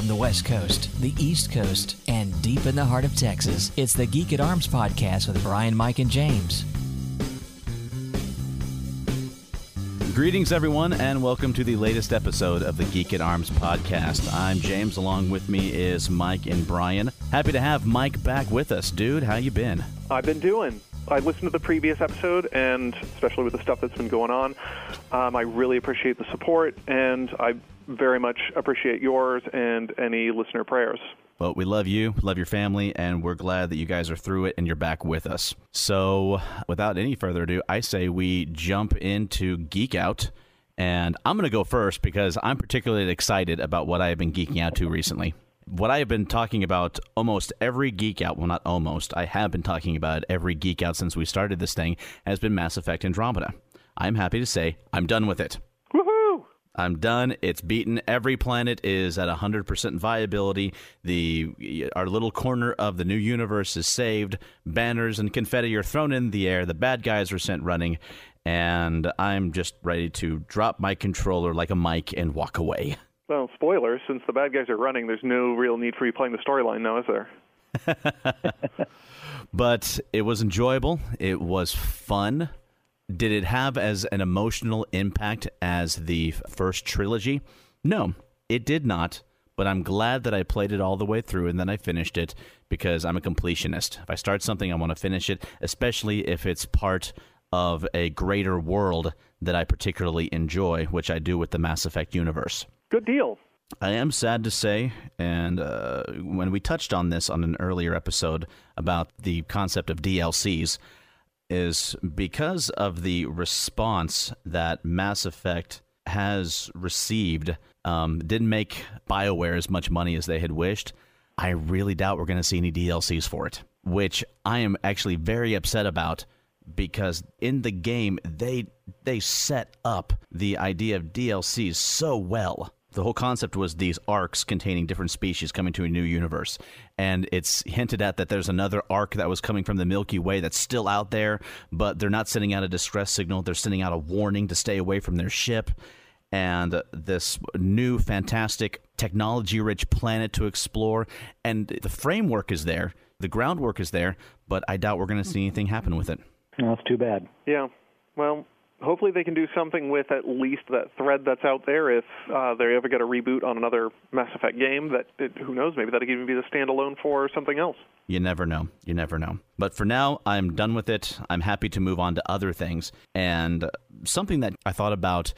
From the West Coast, the East Coast, and deep in the heart of Texas, it's the Geek at Arms podcast with Brian, Mike, and James. Greetings, everyone, and welcome to the latest episode of the Geek at Arms podcast. I'm James. Along with me is Mike and Brian. Happy to have Mike back with us, dude. How you been? I've been doing. I listened to the previous episode, and especially with the stuff that's been going on, um, I really appreciate the support, and I very much appreciate yours and any listener prayers. Well, we love you, love your family, and we're glad that you guys are through it and you're back with us. So, without any further ado, I say we jump into Geek Out. And I'm going to go first because I'm particularly excited about what I have been geeking out to recently. What I have been talking about almost every geek out, well, not almost, I have been talking about every geek out since we started this thing, has been Mass Effect Andromeda. I'm happy to say I'm done with it. I'm done. It's beaten. Every planet is at 100% viability. The our little corner of the new universe is saved. Banners and confetti are thrown in the air. The bad guys are sent running, and I'm just ready to drop my controller like a mic and walk away. Well, spoilers. Since the bad guys are running, there's no real need for you playing the storyline now, is there? but it was enjoyable. It was fun. Did it have as an emotional impact as the first trilogy? No, it did not. But I'm glad that I played it all the way through and then I finished it because I'm a completionist. If I start something, I want to finish it, especially if it's part of a greater world that I particularly enjoy, which I do with the Mass Effect universe. Good deal. I am sad to say, and uh, when we touched on this on an earlier episode about the concept of DLCs, is because of the response that Mass Effect has received, um, didn't make BioWare as much money as they had wished. I really doubt we're going to see any DLCs for it, which I am actually very upset about because in the game they they set up the idea of DLCs so well the whole concept was these arcs containing different species coming to a new universe. And it's hinted at that there's another arc that was coming from the milky way that's still out there but they're not sending out a distress signal. They're sending out a warning to stay away from their ship. And this new fantastic technology rich planet to explore. And the framework is there. The groundwork is there. But i doubt we're going to see anything happen with it. No, that's too bad. Yeah. Well hopefully they can do something with at least that thread that's out there if uh, they ever get a reboot on another Mass Effect game that it, who knows maybe that could even be the standalone for something else. You never know. You never know. But for now, I'm done with it. I'm happy to move on to other things. And something that I thought about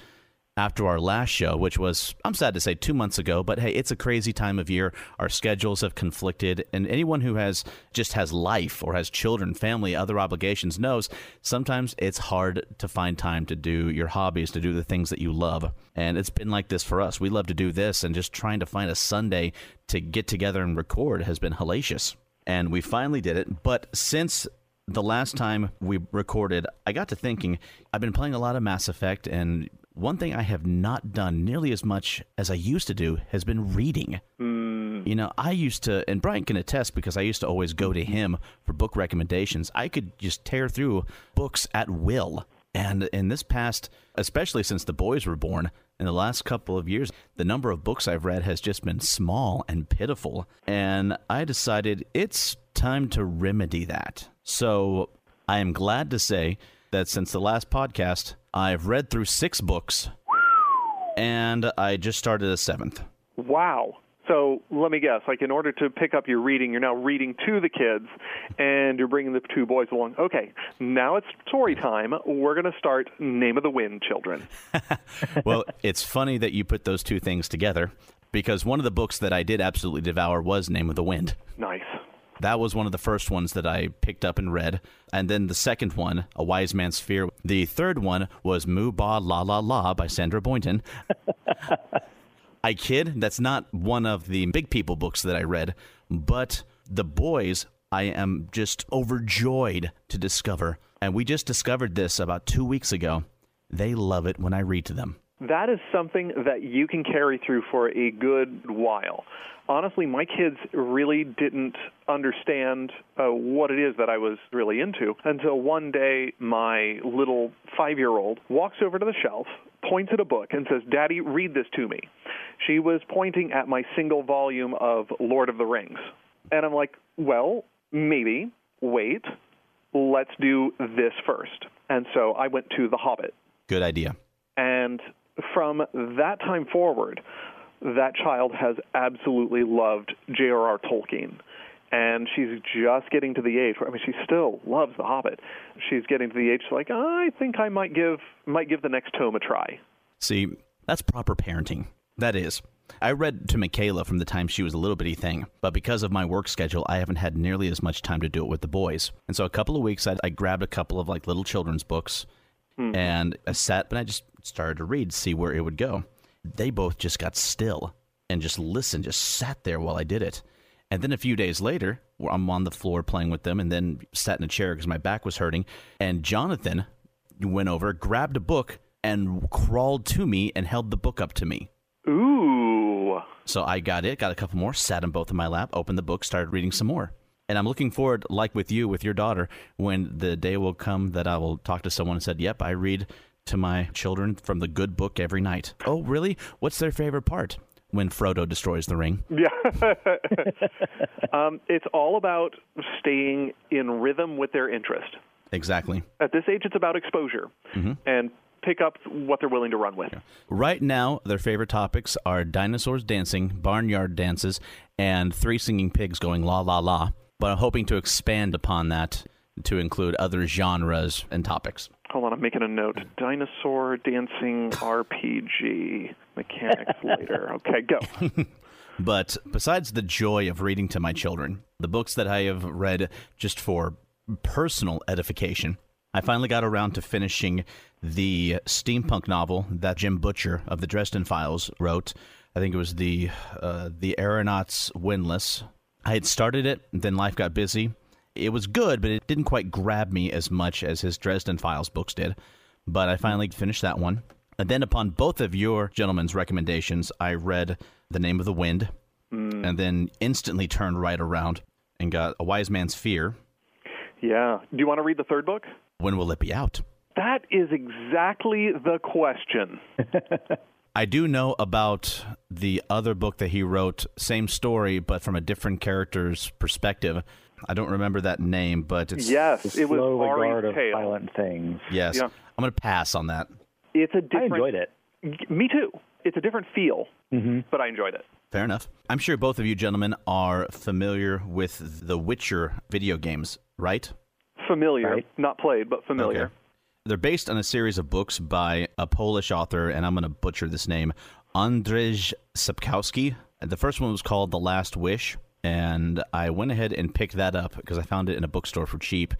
after our last show, which was, I'm sad to say, two months ago. But hey, it's a crazy time of year. Our schedules have conflicted. And anyone who has just has life or has children, family, other obligations knows sometimes it's hard to find time to do your hobbies, to do the things that you love. And it's been like this for us. We love to do this, and just trying to find a Sunday to get together and record has been hellacious. And we finally did it. But since the last time we recorded, I got to thinking, I've been playing a lot of Mass Effect, and one thing I have not done nearly as much as I used to do has been reading. Mm. You know, I used to, and Brian can attest because I used to always go to him for book recommendations. I could just tear through books at will. And in this past, especially since the boys were born, in the last couple of years, the number of books I've read has just been small and pitiful. And I decided it's time to remedy that. So I am glad to say that since the last podcast, I've read through six books, and I just started a seventh. Wow. So let me guess. Like, in order to pick up your reading, you're now reading to the kids, and you're bringing the two boys along. Okay, now it's story time. We're going to start Name of the Wind, children. well, it's funny that you put those two things together because one of the books that I did absolutely devour was Name of the Wind. Nice. That was one of the first ones that I picked up and read. And then the second one, A Wise Man's Fear. The third one was Moo Ba La La La by Sandra Boynton. I kid, that's not one of the big people books that I read, but The Boys, I am just overjoyed to discover. And we just discovered this about two weeks ago. They love it when I read to them that is something that you can carry through for a good while. Honestly, my kids really didn't understand uh, what it is that I was really into until one day my little five year old walks over to the shelf, points at a book and says, Daddy, read this to me. She was pointing at my single volume of Lord of the Rings. And I'm like, well, maybe. Wait. Let's do this first. And so I went to The Hobbit. Good idea. And from that time forward, that child has absolutely loved J.R.R. Tolkien. And she's just getting to the age where I mean she still loves The Hobbit. She's getting to the age like I think I might give might give the next tome a try. See, that's proper parenting. That is. I read to Michaela from the time she was a little bitty thing, but because of my work schedule, I haven't had nearly as much time to do it with the boys. And so a couple of weeks, I, I grabbed a couple of like little children's books, mm. and I sat, but I just started to read, see where it would go. They both just got still and just listened, just sat there while I did it. And then a few days later, I'm on the floor playing with them, and then sat in a chair because my back was hurting. And Jonathan went over, grabbed a book, and crawled to me and held the book up to me. Ooh. So I got it, got a couple more, sat them both in my lap, opened the book, started reading some more. And I'm looking forward, like with you, with your daughter, when the day will come that I will talk to someone and said, "Yep, I read to my children from the good book every night." Oh, really? What's their favorite part? When Frodo destroys the ring. Yeah. um, it's all about staying in rhythm with their interest. Exactly. At this age, it's about exposure. Mm-hmm. And pick up what they're willing to run with. Yeah. Right now, their favorite topics are dinosaurs dancing, barnyard dances, and three singing pigs going la la la. But I'm hoping to expand upon that to include other genres and topics. Hold on, I'm making a note. Dinosaur dancing RPG mechanics later. Okay, go. but besides the joy of reading to my children, the books that I have read just for personal edification, I finally got around to finishing the steampunk novel that Jim Butcher of the Dresden Files wrote. I think it was the uh, the Aeronauts Windlass. I had started it, then life got busy. It was good, but it didn't quite grab me as much as his Dresden Files books did. But I finally finished that one. And then, upon both of your gentlemen's recommendations, I read The Name of the Wind, mm. and then instantly turned right around and got A Wise Man's Fear. Yeah. Do you want to read the third book? When will it be out? That is exactly the question. I do know about the other book that he wrote, same story, but from a different character's perspective. I don't remember that name, but it's yes, it was regard of Tale. violent things. Yes, yeah. I'm going to pass on that. It's a different. I enjoyed it. Me too. It's a different feel, mm-hmm. but I enjoyed it. Fair enough. I'm sure both of you gentlemen are familiar with the Witcher video games, right? Familiar, right. not played, but familiar. Okay. They're based on a series of books by a Polish author, and I'm going to butcher this name, Andrzej Sapkowski. The first one was called The Last Wish, and I went ahead and picked that up because I found it in a bookstore for cheap.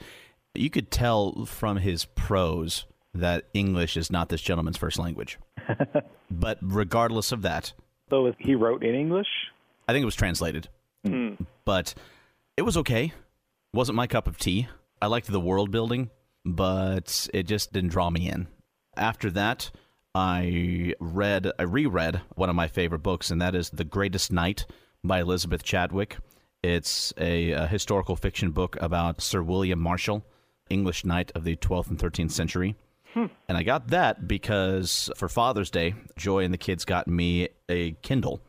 You could tell from his prose that English is not this gentleman's first language. but regardless of that. So he wrote in English? I think it was translated. Mm. But it was okay. Wasn't my cup of tea. I liked the world building but it just didn't draw me in. After that, I read, I reread one of my favorite books, and that is The Greatest Knight by Elizabeth Chadwick. It's a, a historical fiction book about Sir William Marshal, English knight of the 12th and 13th century. Hmm. And I got that because for Father's Day, Joy and the kids got me a Kindle.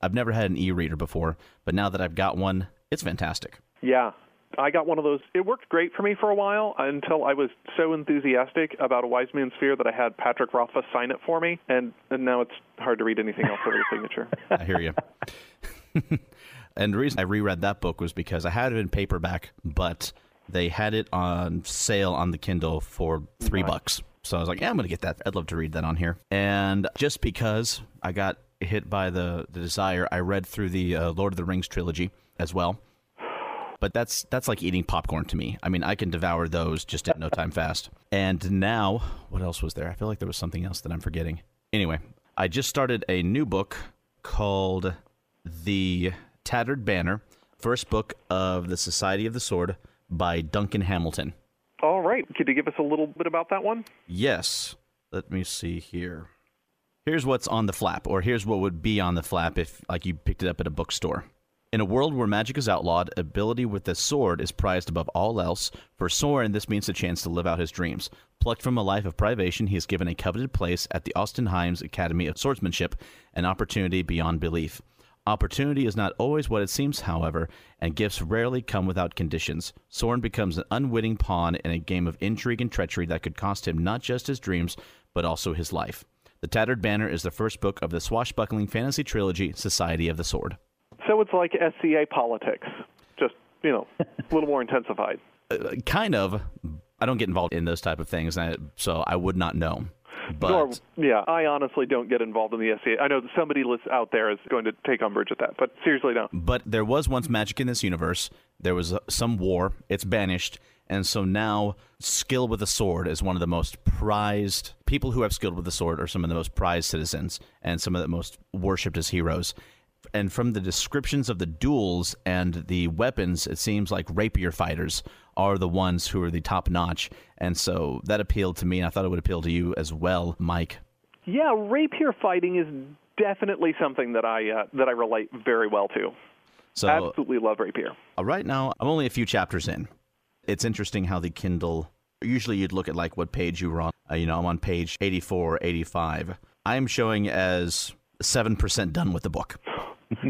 I've never had an e reader before, but now that I've got one, it's fantastic. Yeah, I got one of those. It worked great for me for a while until I was so enthusiastic about a Wise Man's Fear that I had Patrick Rothfuss sign it for me, and, and now it's hard to read anything else over the signature. I hear you. and the reason I reread that book was because I had it in paperback, but they had it on sale on the Kindle for three bucks. So I was like, yeah, I'm going to get that. I'd love to read that on here. And just because I got hit by the, the desire, I read through the uh, Lord of the Rings trilogy as well but that's that's like eating popcorn to me. I mean, I can devour those just at no time fast. And now, what else was there? I feel like there was something else that I'm forgetting. Anyway, I just started a new book called The Tattered Banner, first book of the Society of the Sword by Duncan Hamilton. All right. Could you give us a little bit about that one? Yes. Let me see here. Here's what's on the flap, or here's what would be on the flap if like you picked it up at a bookstore. In a world where magic is outlawed, ability with the sword is prized above all else. For Soren, this means a chance to live out his dreams. Plucked from a life of privation, he is given a coveted place at the Ostenheims Academy of Swordsmanship, an opportunity beyond belief. Opportunity is not always what it seems, however, and gifts rarely come without conditions. Soren becomes an unwitting pawn in a game of intrigue and treachery that could cost him not just his dreams, but also his life. The Tattered Banner is the first book of the swashbuckling fantasy trilogy, Society of the Sword. So it's like SCA politics, just you know, a little more intensified. Uh, kind of. I don't get involved in those type of things, so I would not know. But Nor, yeah, I honestly don't get involved in the SCA. I know that somebody out there is going to take umbrage at that, but seriously, don't. but there was once magic in this universe. There was uh, some war. It's banished, and so now skill with a sword is one of the most prized. People who have skill with the sword are some of the most prized citizens and some of the most worshipped as heroes. And from the descriptions of the duels and the weapons, it seems like rapier fighters are the ones who are the top notch. And so that appealed to me. And I thought it would appeal to you as well, Mike. Yeah, rapier fighting is definitely something that I uh, that I relate very well to. So Absolutely love rapier. Uh, right now, I'm only a few chapters in. It's interesting how the Kindle. Usually, you'd look at like what page you were on. Uh, you know, I'm on page 84, 85. I am showing as seven percent done with the book.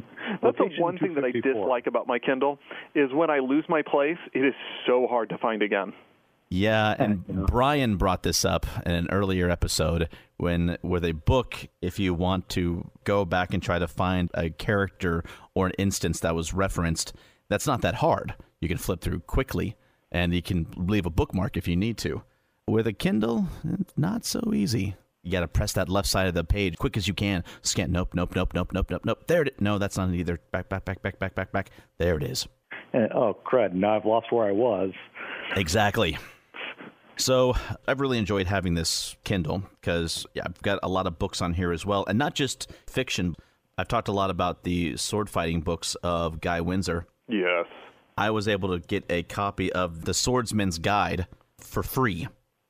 That's the one thing that I dislike about my Kindle is when I lose my place, it is so hard to find again. Yeah, and Brian brought this up in an earlier episode when with a book, if you want to go back and try to find a character or an instance that was referenced, that's not that hard. You can flip through quickly and you can leave a bookmark if you need to. With a Kindle, it's not so easy. You got to press that left side of the page quick as you can. Scan. Nope. Nope. Nope. Nope. Nope. Nope. Nope. There it. is. No, that's not it either. Back. Back. Back. Back. Back. Back. Back. There it is. And, oh, crud. Now I've lost where I was. Exactly. So I've really enjoyed having this Kindle because yeah, I've got a lot of books on here as well, and not just fiction. I've talked a lot about the sword fighting books of Guy Windsor. Yes. I was able to get a copy of the Swordsman's Guide for free.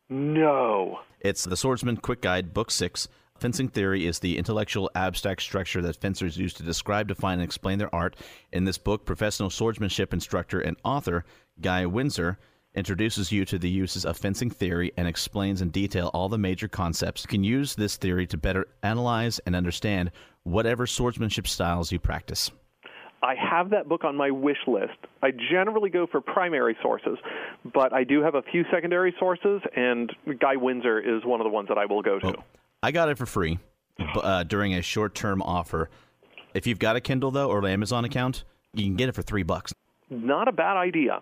No. It's the Swordsman Quick Guide, Book 6. Fencing theory is the intellectual abstract structure that fencers use to describe, define, and explain their art. In this book, professional swordsmanship instructor and author Guy Windsor introduces you to the uses of fencing theory and explains in detail all the major concepts. You can use this theory to better analyze and understand whatever swordsmanship styles you practice. I have that book on my wish list. I generally go for primary sources, but I do have a few secondary sources, and Guy Windsor is one of the ones that I will go to. I got it for free uh, during a short term offer. If you've got a Kindle, though, or an Amazon account, you can get it for three bucks. Not a bad idea.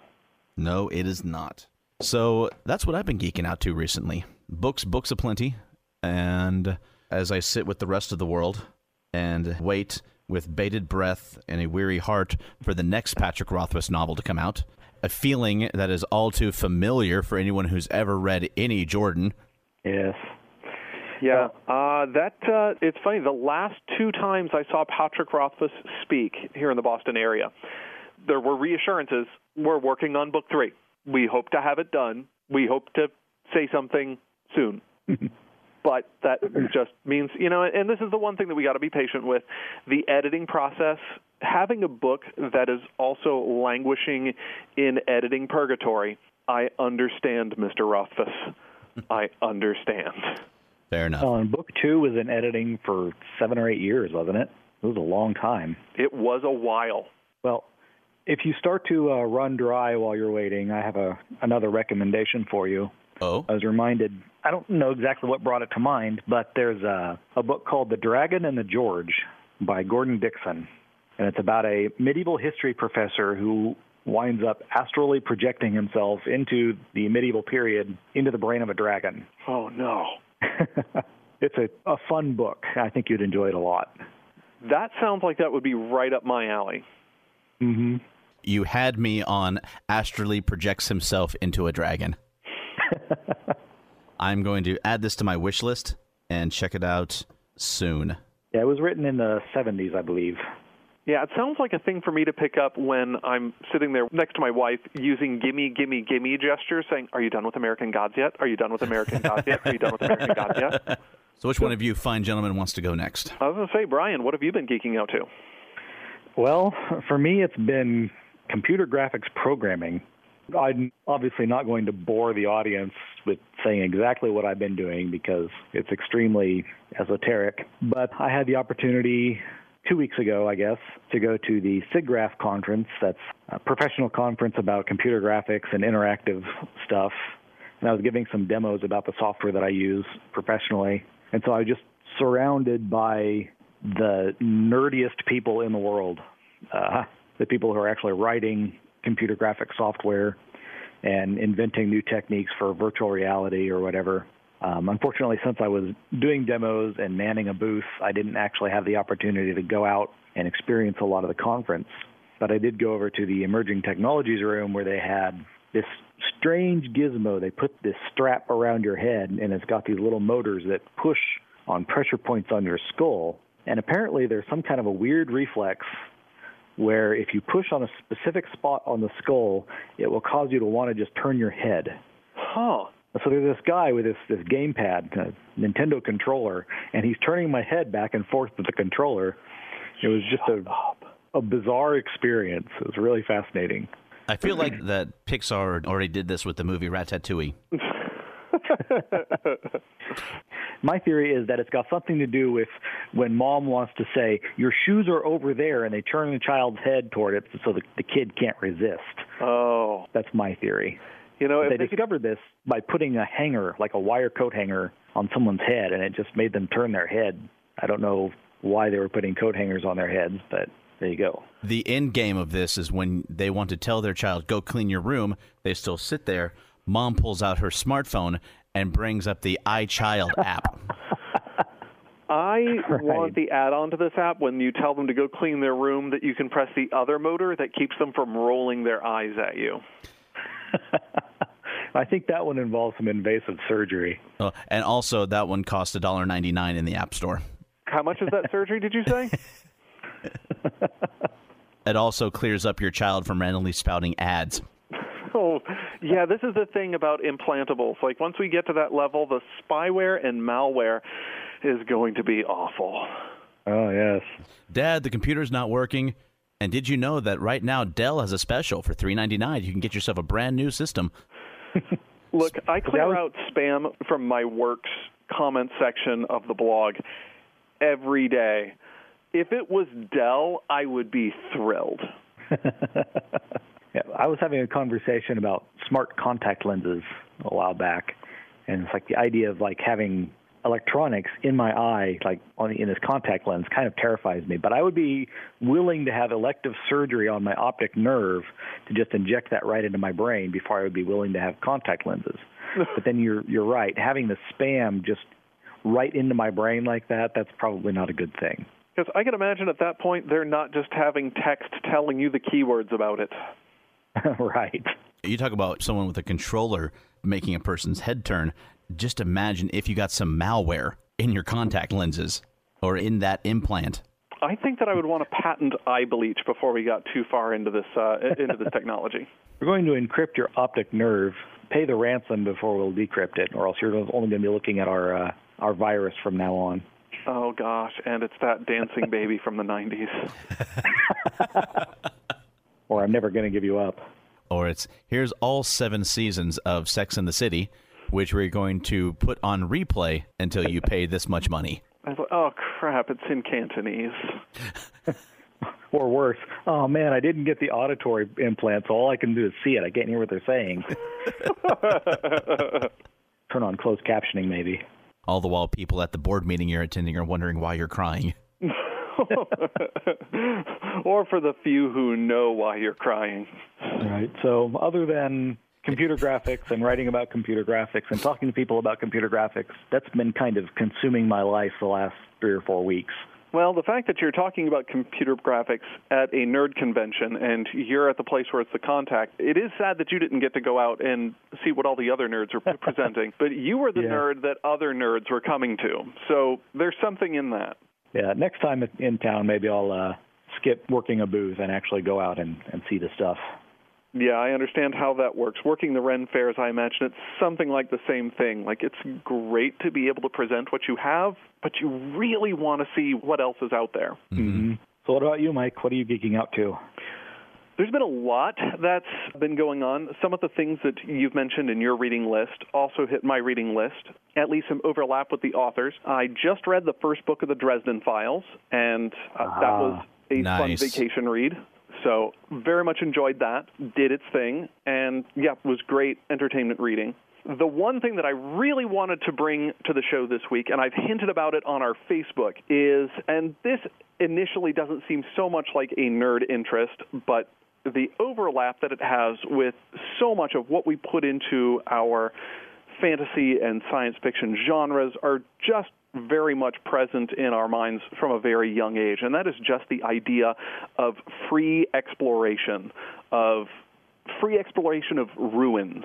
No, it is not. So that's what I've been geeking out to recently. Books, books aplenty. And as I sit with the rest of the world and wait with bated breath and a weary heart for the next Patrick Rothfuss novel to come out, a feeling that is all too familiar for anyone who's ever read any Jordan. Yes. Yeah, uh, that uh, it's funny. The last two times I saw Patrick Rothfuss speak here in the Boston area, there were reassurances. We're working on book three. We hope to have it done. We hope to say something soon. but that just means, you know, and this is the one thing that we got to be patient with the editing process. Having a book that is also languishing in editing purgatory, I understand, Mr. Rothfuss. I understand. Fair enough. Oh, and book two was in editing for seven or eight years, wasn't it? It was a long time. It was a while. Well, if you start to uh, run dry while you're waiting, I have a another recommendation for you. oh, I was reminded. I don't know exactly what brought it to mind, but there's a, a book called The Dragon and the George by Gordon Dickson, and it's about a medieval history professor who winds up astrally projecting himself into the medieval period into the brain of a dragon. Oh no. it's a, a fun book. I think you'd enjoy it a lot. That sounds like that would be right up my alley. Mm-hmm. you had me on astrally projects himself into a dragon. I'm going to add this to my wish list and check it out soon. Yeah, it was written in the 70s, I believe. Yeah, it sounds like a thing for me to pick up when I'm sitting there next to my wife using gimme, gimme, gimme gestures saying, Are you done with American Gods yet? Are you done with American Gods yet? Are you done with American Gods yet? So, which one of you fine gentlemen wants to go next? I was going to say, Brian, what have you been geeking out to? Well, for me, it's been computer graphics programming. I'm obviously not going to bore the audience with saying exactly what I've been doing because it's extremely esoteric. But I had the opportunity two weeks ago, I guess, to go to the SIGGRAPH conference. That's a professional conference about computer graphics and interactive stuff. And I was giving some demos about the software that I use professionally. And so I was just surrounded by the nerdiest people in the world. Uh, the people who are actually writing computer graphic software and inventing new techniques for virtual reality or whatever. Um, unfortunately, since I was doing demos and manning a booth, I didn't actually have the opportunity to go out and experience a lot of the conference. But I did go over to the emerging technologies room where they had this strange gizmo. They put this strap around your head, and it's got these little motors that push on pressure points on your skull. And apparently, there's some kind of a weird reflex where if you push on a specific spot on the skull, it will cause you to want to just turn your head. Huh. So there's this guy with this this gamepad, a Nintendo controller, and he's turning my head back and forth with the controller. It was just a a bizarre experience. It was really fascinating. I feel like that Pixar already did this with the movie Ratatouille. My theory is that it's got something to do with when mom wants to say, Your shoes are over there, and they turn the child's head toward it so the, the kid can't resist. Oh. That's my theory. You know, they, they discovered this by putting a hanger, like a wire coat hanger, on someone's head, and it just made them turn their head. I don't know why they were putting coat hangers on their heads, but there you go. The end game of this is when they want to tell their child, go clean your room, they still sit there. Mom pulls out her smartphone and brings up the iChild app. I Right. want the add-on to this app when you tell them to go clean their room that you can press the other motor that keeps them from rolling their eyes at you. I think that one involves some invasive surgery. Oh, and also, that one costs $1.99 in the App Store. How much is that surgery, did you say? It also clears up your child from randomly spouting ads. Oh, yeah, this is the thing about implantables. Like, once we get to that level, the spyware and malware is going to be awful. Oh, yes. Dad, the computer's not working. And did you know that right now Dell has a special for $3.99? You can get yourself a brand new system. Look, I clear was- out spam from my works comment section of the blog every day. If it was Dell, I would be thrilled. Yeah, I was having a conversation about smart contact lenses a while back, and it's like the idea of like having electronics in my eye, like on in this contact lens, kind of terrifies me. But I would be willing to have elective surgery on my optic nerve to just inject that right into my brain before I would be willing to have contact lenses. but then you're you're right, having the spam just right into my brain like that, that's probably not a good thing. Because I can imagine at that point they're not just having text telling you the keywords about it. right. You talk about someone with a controller making a person's head turn. Just imagine if you got some malware in your contact lenses or in that implant. I think that I would want to patent eye bleach before we got too far into this uh, into this technology. We're going to encrypt your optic nerve. Pay the ransom before we'll decrypt it, or else you're only going to be looking at our uh, our virus from now on. Oh gosh, and it's that dancing baby from the '90s. Or I'm never going to give you up. Or it's here's all seven seasons of Sex in the City, which we're going to put on replay until you pay this much money. I thought, oh crap, it's in Cantonese. Or worse, oh man, I didn't get the auditory implant, so all I can do is see it. I can't hear what they're saying. Turn on closed captioning, maybe. All the while, people at the board meeting you're attending are wondering why you're crying. or for the few who know why you're crying. Right. So, other than computer graphics and writing about computer graphics and talking to people about computer graphics, that's been kind of consuming my life the last three or four weeks. Well, the fact that you're talking about computer graphics at a nerd convention and you're at the place where it's the contact, it is sad that you didn't get to go out and see what all the other nerds are presenting. But you were the Yeah. nerd that other nerds were coming to. So there's something in that. Yeah, next time in town, maybe I'll uh, skip working a booth and actually go out and, and see the stuff. Yeah, I understand how that works. Working the Ren fairs, I imagine it's something like the same thing. Like it's great to be able to present what you have, but you really want to see what else is out there. hmm So, what about you, Mike? What are you geeking out to? There's been a lot that's been going on. Some of the things that you've mentioned in your reading list also hit my reading list, at least some overlap with the authors. I just read the first book of the Dresden Files, and uh, that Ah, was a nice. fun vacation read. So, very much enjoyed that. Did its thing, and yeah, was great entertainment reading. The one thing that I really wanted to bring to the show this week, and I've hinted about it on our Facebook, is, and this initially doesn't seem so much like a nerd interest, but the overlap that it has with so much of what we put into our fantasy and science fiction genres are just very much present in our minds from a very young age, and that is just the idea of free exploration, of free exploration of ruins.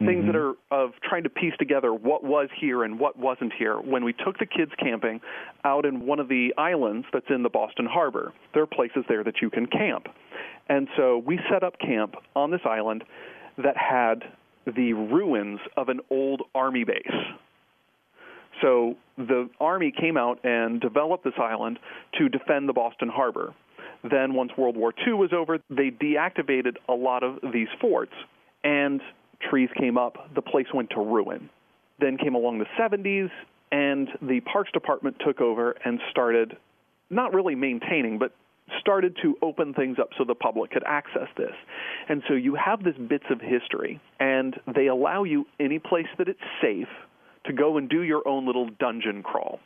Things that mm-hmm. are of trying to piece together what was here and what wasn't here. When we took the kids camping out in one of the islands that's in the Boston Harbor, there are places there that you can camp. And so we set up camp on this island that had the ruins of an old army base. So the Army came out and developed this island to defend the Boston Harbor. Then, once World War II was over, they deactivated a lot of these forts, and trees came up. The place went to ruin. Then came along the 70s, and the Parks Department took over and started not really maintaining, but started to open things up so the public could access this. And so you have this bits of history, and they allow you any place that it's safe to go and do your own little dungeon crawl.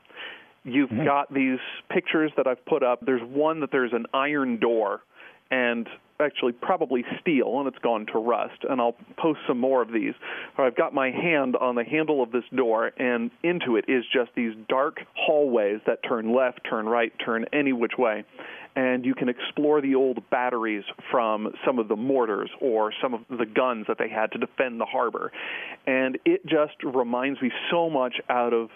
You've hmm. got these pictures that I've put up. There's one that there's an iron door and actually probably steel and it's gone to rust and I'll post some more of these. I've got my hand on the handle of this door and into it is just these dark hallways that turn left, turn right, turn any which way. And you can explore the old batteries from some of the mortars or some of the guns that they had to defend the harbor. And it just reminds me so much out of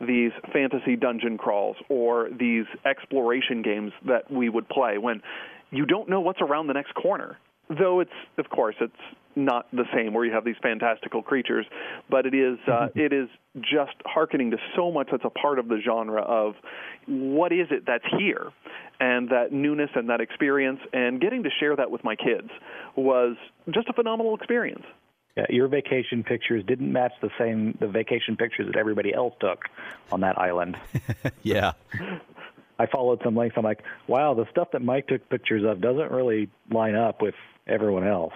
these fantasy dungeon crawls or these exploration games that we would play when you don't know what's around the next corner. Though it's, of course, it's not the same where you have these fantastical creatures, but it is uh, it is just hearkening to so much that's a part of the genre of what is it that's here, and that newness and that experience, and getting to share that with my kids was just a phenomenal experience. Yeah, your vacation pictures didn't match the same the vacation pictures that everybody else took on that island. Yeah. I followed some links. I'm like, wow, the stuff that Mike took pictures of doesn't really line up with everyone else.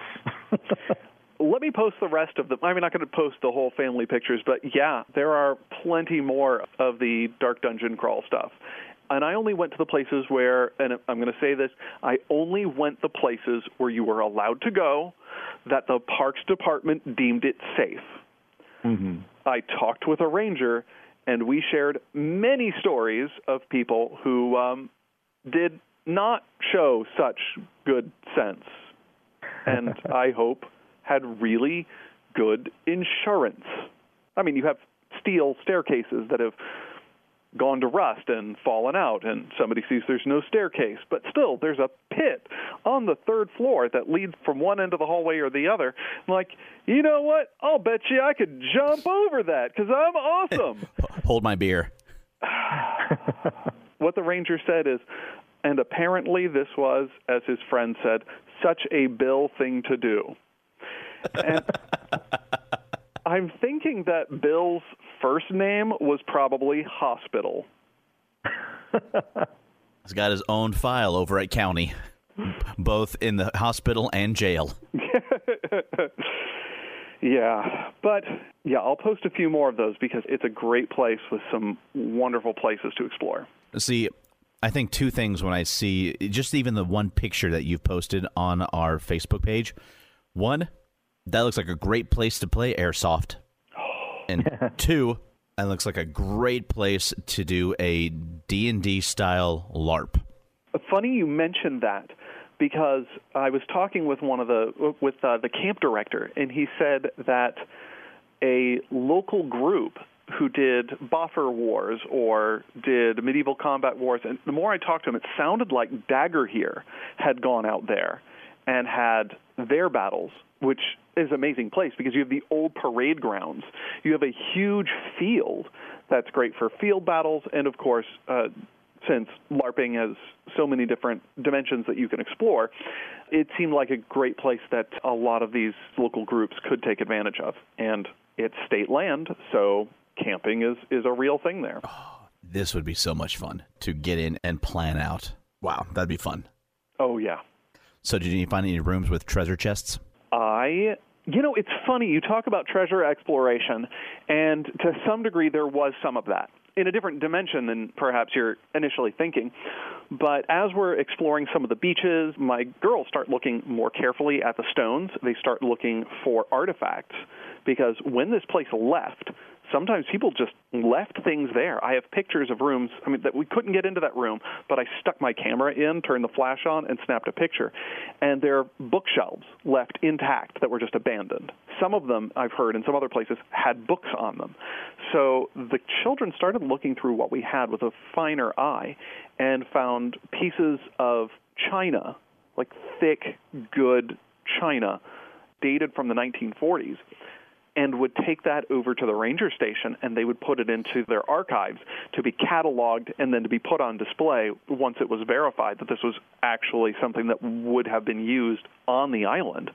let me post the rest of them. I'm not going to post the whole family pictures, but yeah, there are plenty more of the Dark Dungeon crawl stuff. And I only went to the places where, and I'm going to say this, I only went the places where you were allowed to go, that the Parks Department deemed it safe. Mm-hmm. I talked with a ranger, and we shared many stories of people who um, did not show such good sense, and I hope had really good insurance. I mean, you have steel staircases that have gone to rust and fallen out, and somebody sees there's no staircase, but still there's a pit on the third floor that leads from one end of the hallway or the other. I'm like, you know what? I'll bet you I could jump over that because I'm awesome. Hold my beer. what the ranger said is, and apparently this was, as his friend said, such a Bill thing to do. And I'm thinking that Bill's first name was probably Hospital. He's got his own file over at county, both in the hospital and jail. Yeah, but yeah, I'll post a few more of those because it's a great place with some wonderful places to explore. See, I think two things when I see just even the one picture that you've posted on our Facebook page. One, that looks like a great place to play airsoft. And two, that looks like a great place to do a D&D style LARP. Funny you mentioned that because I was talking with one of the with uh, the camp director, and he said that a local group who did Boffer Wars or did Medieval Combat Wars, and the more I talked to him, it sounded like Dagorhir had gone out there and had their battles, which is an amazing place because you have the old parade grounds. You have a huge field that's great for field battles, and of course, uh, since LARPing has so many different dimensions that you can explore, it seemed like a great place that a lot of these local groups could take advantage of. And it's state land, so camping is, is a real thing there. Oh, this would be so much fun to get in and plan out. Wow, that'd be fun. Oh, yeah. So, did you find any rooms with treasure chests? I you know, it's funny. You talk about treasure exploration, and to some degree, there was some of that in a different dimension than perhaps you're initially thinking. But as we're exploring some of the beaches, my girls start looking more carefully at the stones. They start looking for artifacts because when this place left, sometimes people just left things there. I have pictures of rooms. I mean, that we couldn't get into that room, but I stuck my camera in, turned the flash on, and snapped a picture. And there are bookshelves left intact that were just abandoned. Some of them, I've heard, in some other places, had books on them. So the children started looking through what we had with a finer eye, and found pieces of china, like thick, good china, dated from the 1940s and would take that over to the ranger station and they would put it into their archives to be cataloged and then to be put on display once it was verified that this was actually something that would have been used on the island.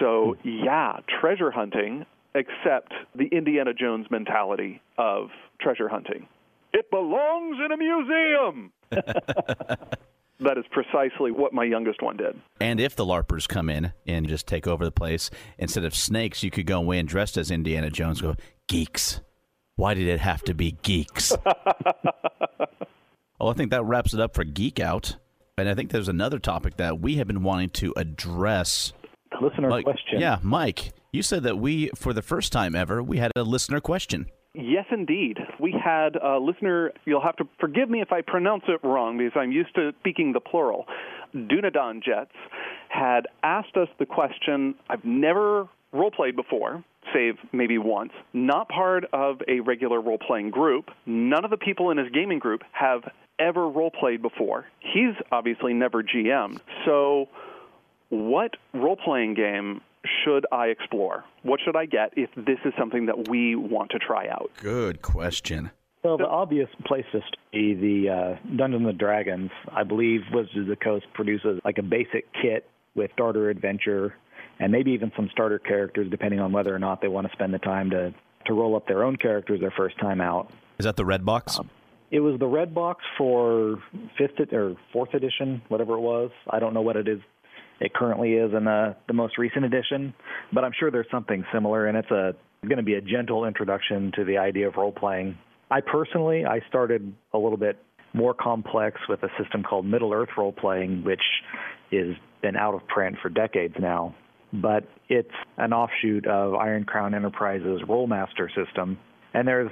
So, yeah, treasure hunting, except the Indiana Jones mentality of treasure hunting. It belongs in a museum. that is precisely what my youngest one did. And if the LARPers come in and just take over the place, instead of snakes, you could go in dressed as Indiana Jones, go, geeks. Why did it have to be geeks? well, oh, I think that wraps it up for Geek Out. And I think there's another topic that we have been wanting to address. Listener Mike, question. Yeah, Mike, you said that we, for the first time ever, we had a listener question. Yes, indeed. We had a listener, you'll have to forgive me if I pronounce it wrong because I'm used to speaking the plural. Dunadan Jets had asked us the question I've never role played before, save maybe once, not part of a regular role playing group. None of the people in his gaming group have ever role played before. He's obviously never GM'd. So, what role playing game should I explore? What should I get if this is something that we want to try out? Good question. Well, the obvious place to be the uh, Dungeons and Dragons. I believe Wizards of the Coast produces like a basic kit with starter adventure and maybe even some starter characters, depending on whether or not they want to spend the time to to roll up their own characters their first time out. Is that the red box? Um, it was the red box for fifth or fourth edition, whatever it was. I don't know what it is it currently is in the, the most recent edition, but I'm sure there's something similar, and it's a going to be a gentle introduction to the idea of role playing. I personally, I started a little bit more complex with a system called Middle Earth role playing, which has been out of print for decades now. But it's an offshoot of Iron Crown Enterprises Rolemaster system, and there's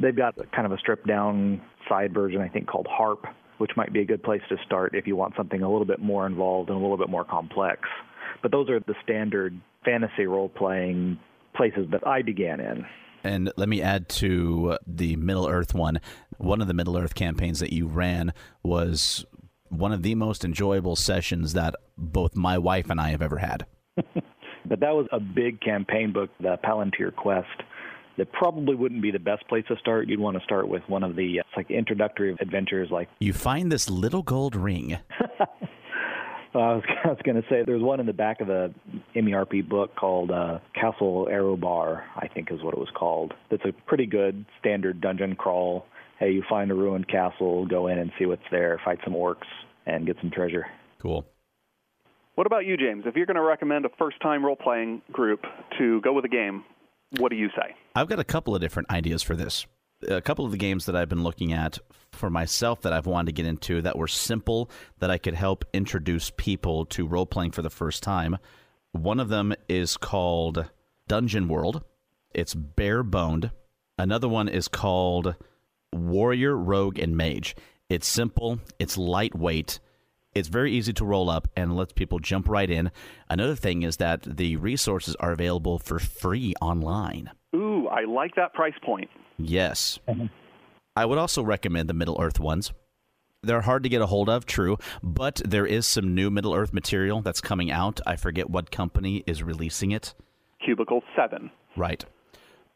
they've got kind of a stripped down side version I think called HARP, which might be a good place to start if you want something a little bit more involved and a little bit more complex. But those are the standard fantasy role playing places that I began in. And let me add to the Middle Earth one. One of the Middle Earth campaigns that you ran was one of the most enjoyable sessions that both my wife and I have ever had. but that was a big campaign book, the Palantir Quest that probably wouldn't be the best place to start. You'd want to start with one of the uh, like introductory adventures, like you find this little gold ring. Well, I was, was going to say there's one in the back of the MERP book called uh, Castle Erobar, I think is what it was called. It's a pretty good standard dungeon crawl. Hey, you find a ruined castle, go in and see what's there, fight some orcs, and get some treasure. Cool. What about you, James? If you're going to recommend a first time role playing group to go with a game, what do you say? I've got a couple of different ideas for this. A couple of the games that I've been looking at for myself that I've wanted to get into that were simple that I could help introduce people to role playing for the first time. One of them is called Dungeon World. It's bare boned. Another one is called Warrior, Rogue, and Mage. It's simple, it's lightweight, it's very easy to roll up and lets people jump right in. Another thing is that the resources are available for free online. Ooh, I like that price point. Yes. Mm-hmm. I would also recommend the Middle Earth ones. They're hard to get a hold of, true, but there is some new Middle Earth material that's coming out. I forget what company is releasing it. Cubicle 7. Right.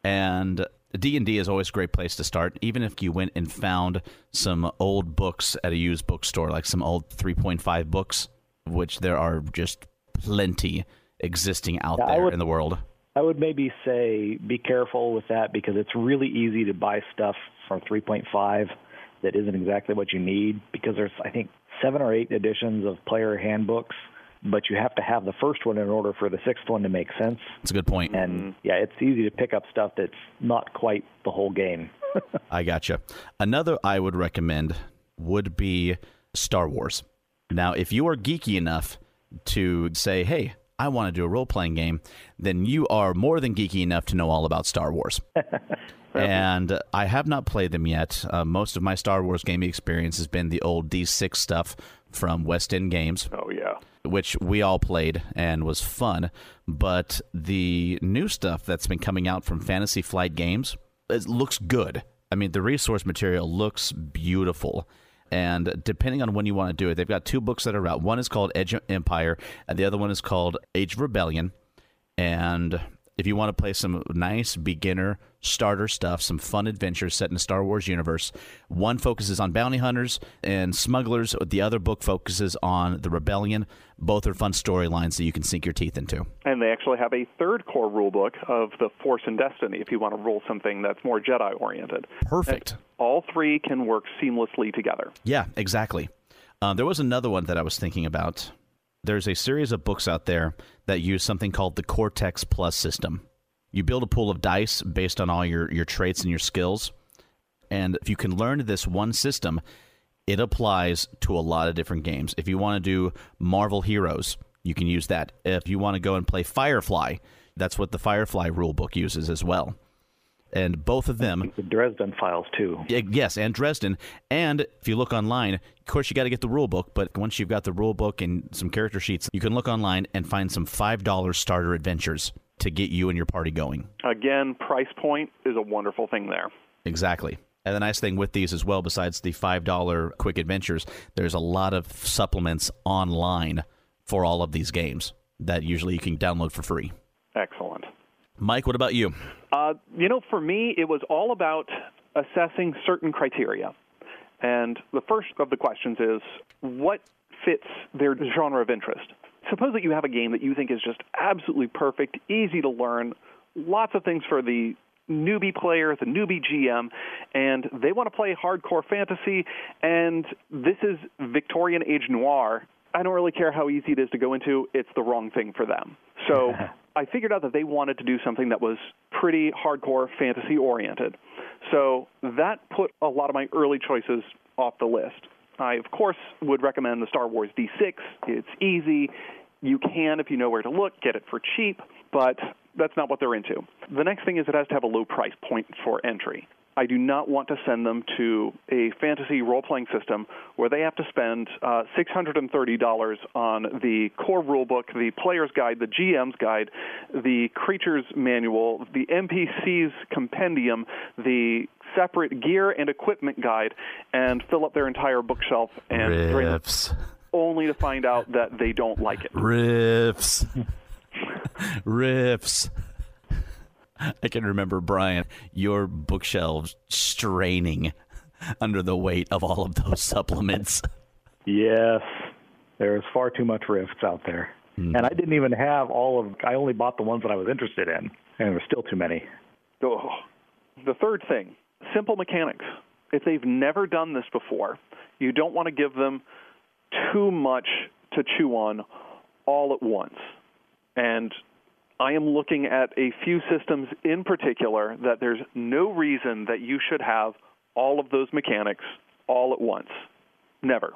And D&D is always a great place to start, even if you went and found some old books at a used bookstore, like some old 3.5 books, which there are just plenty existing out Yeah, there would- in the world. I would maybe say be careful with that because it's really easy to buy stuff from 3.5 that isn't exactly what you need because there's I think seven or eight editions of player handbooks, but you have to have the first one in order for the sixth one to make sense. That's a good point. And mm-hmm. yeah, it's easy to pick up stuff that's not quite the whole game. I gotcha. Another I would recommend would be Star Wars. Now, if you are geeky enough to say, hey, I want to do a role playing game, then you are more than geeky enough to know all about Star Wars. and I have not played them yet. Uh, most of my Star Wars gaming experience has been the old D6 stuff from West End Games Oh yeah. which we all played and was fun. But the new stuff that's been coming out from Fantasy Flight Games it looks good. I mean, the resource material looks beautiful. And depending on when you want to do it, they've got two books that are out. One is called Edge Empire, and the other one is called Age of Rebellion. And if you want to play some nice beginner starter stuff, some fun adventures set in the Star Wars universe, one focuses on bounty hunters and smugglers. The other book focuses on the rebellion. Both are fun storylines that you can sink your teeth into. And they actually have a third core rule book of the Force and Destiny if you want to rule something that's more Jedi oriented. Perfect. All three can work seamlessly together. Yeah, exactly. Uh, there was another one that I was thinking about. There's a series of books out there that use something called the Cortex Plus system. You build a pool of dice based on all your, your traits and your skills. And if you can learn this one system, it applies to a lot of different games. If you want to do Marvel Heroes, you can use that. If you want to go and play Firefly, that's what the Firefly rulebook uses as well. And both of them The Dresden Files too. Yes, and Dresden. And if you look online, of course, you got to get the rule book. But once you've got the rule book and some character sheets, you can look online and find some $5 starter adventures to get you and your party going. Again, price point is a wonderful thing there. Exactly. And the nice thing with these as well, besides the $5 quick adventures, there's a lot of supplements online for all of these games that usually you can download for free. Excellent. Mike, what about you? Uh, you know, for me, it was all about assessing certain criteria. And the first of the questions is what fits their genre of interest? Suppose that you have a game that you think is just absolutely perfect, easy to learn, lots of things for the newbie player, the newbie GM, and they want to play hardcore fantasy, and this is Victorian age noir. I don't really care how easy it is to go into, it's the wrong thing for them. So I figured out that they wanted to do something that was pretty hardcore fantasy oriented. So that put a lot of my early choices off the list. I, of course, would recommend the Star Wars D6. It's easy. You can, if you know where to look, get it for cheap, but that's not what they're into. The next thing is it has to have a low price point for entry. I do not want to send them to a fantasy role playing system where they have to spend uh, $630 on the core rulebook, the player's guide, the GM's guide, the creature's manual, the NPC's compendium, the separate gear and equipment guide, and fill up their entire bookshelf and Rifts. only to find out that they don't like it. Rifts. Rifts. I can remember, Brian, your bookshelves straining under the weight of all of those supplements. Yes, there's far too much rifts out there. Hmm. And I didn't even have all of. I only bought the ones that I was interested in, and there were still too many. Oh. The third thing simple mechanics. If they've never done this before, you don't want to give them too much to chew on all at once. And I am looking at a few systems in particular that there's no reason that you should have all of those mechanics all at once. Never.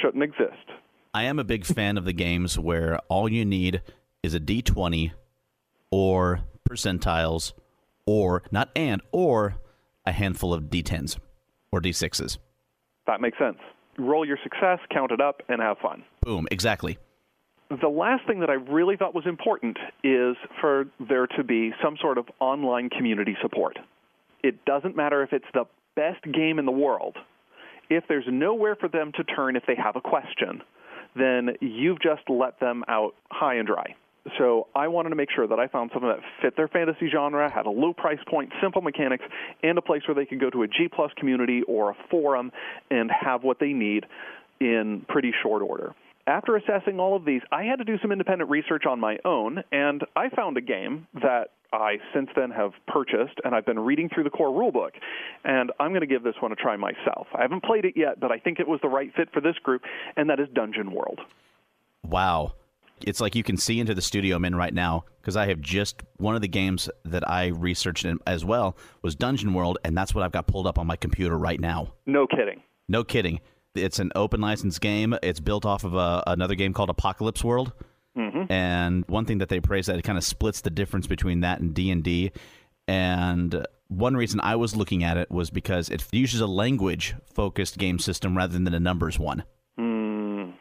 Shouldn't exist. I am a big fan of the games where all you need is a d20 or percentiles or not and or a handful of d10s or d6s. That makes sense. Roll your success, count it up, and have fun. Boom, exactly. The last thing that I really thought was important is for there to be some sort of online community support. It doesn't matter if it's the best game in the world. If there's nowhere for them to turn if they have a question, then you've just let them out high and dry. So I wanted to make sure that I found something that fit their fantasy genre, had a low price point, simple mechanics, and a place where they could go to a G plus community or a forum and have what they need in pretty short order. After assessing all of these, I had to do some independent research on my own, and I found a game that I since then have purchased, and I've been reading through the core rulebook, and I'm going to give this one a try myself. I haven't played it yet, but I think it was the right fit for this group, and that is Dungeon World. Wow. It's like you can see into the studio I'm in right now because I have just one of the games that I researched as well was Dungeon World, and that's what I've got pulled up on my computer right now. No kidding. No kidding. It's an open license game. It's built off of a, another game called Apocalypse World. Mm-hmm. And one thing that they praise that it kind of splits the difference between that and D and D. And one reason I was looking at it was because it uses a language focused game system rather than a numbers one. Mm.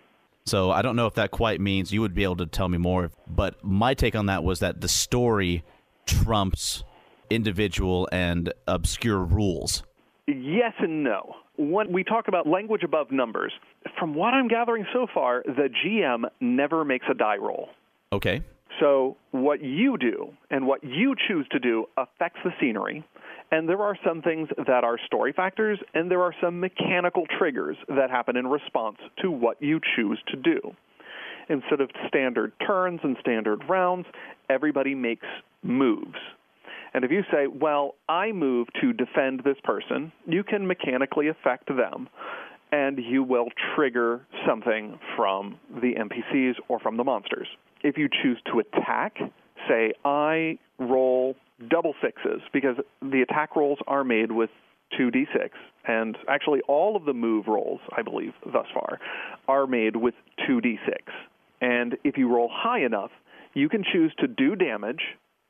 So I don't know if that quite means you would be able to tell me more. But my take on that was that the story trumps individual and obscure rules. Yes and no when we talk about language above numbers, from what I'm gathering so far, the GM never makes a die roll. Okay. So what you do and what you choose to do affects the scenery. And there are some things that are story factors, and there are some mechanical triggers that happen in response to what you choose to do. Instead of standard turns and standard rounds, everybody makes moves. And if you say, well, I move to defend this person, you can mechanically affect them and you will trigger something from the NPCs or from the monsters. If you choose to attack, say, I roll double sixes because the attack rolls are made with 2d6. And actually, all of the move rolls, I believe, thus far, are made with 2d6. And if you roll high enough, you can choose to do damage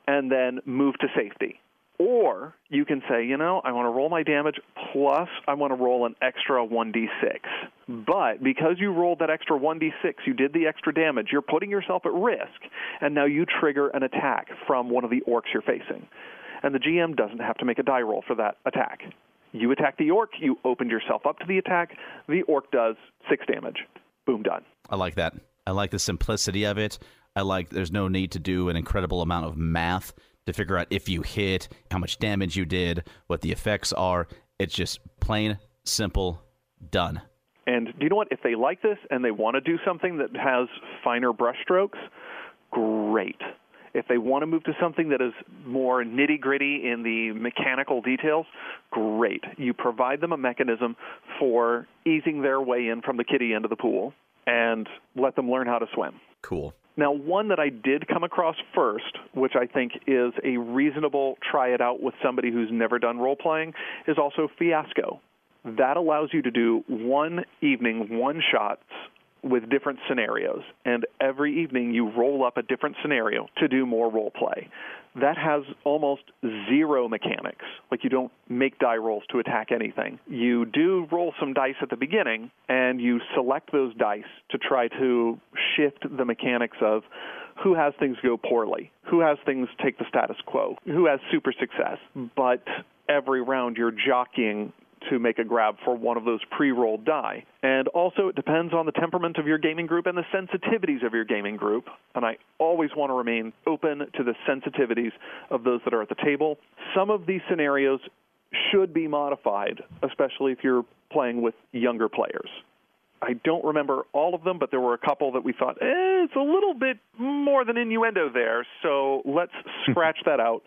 and then move to safety. Or you can say, you know, I want to roll my damage plus I want to roll an extra 1d6. But because you rolled that extra 1d6, you did the extra damage, you're putting yourself at risk, and now you trigger an attack from one of the orcs you're facing. And the GM doesn't have to make a die roll for that attack. You attack the orc, you opened yourself up to the attack, the orc does 6 damage. Boom, done. I like that. I like the simplicity of it. I like there's no need to do an incredible amount of math to figure out if you hit, how much damage you did, what the effects are. It's just plain, simple, done. And do you know what? If they like this and they want to do something that has finer brushstrokes, great. If they want to move to something that is more nitty gritty in the mechanical details, great. You provide them a mechanism for easing their way in from the kiddie end of the pool and let them learn how to swim. Cool. Now, one that I did come across first, which I think is a reasonable try it out with somebody who's never done role playing, is also Fiasco. That allows you to do one evening, one shots with different scenarios. And every evening you roll up a different scenario to do more role play that has almost zero mechanics. Like you don't make die rolls to attack anything. You do roll some dice at the beginning, and you select those dice to try to shift the mechanics of who has things go poorly, who has things take the status quo, who has super success. Hmm. But every round you're jockeying to make a grab for one of those pre-rolled die. And also it depends on the temperament of your gaming group and the sensitivities of your gaming group. And I always want to remain open to the sensitivities of those that are at the table. Some of these scenarios should be modified, especially if you're playing with younger players. I don't remember all of them, but there were a couple that we thought, eh, it's a little bit more than innuendo there, so let's scratch that out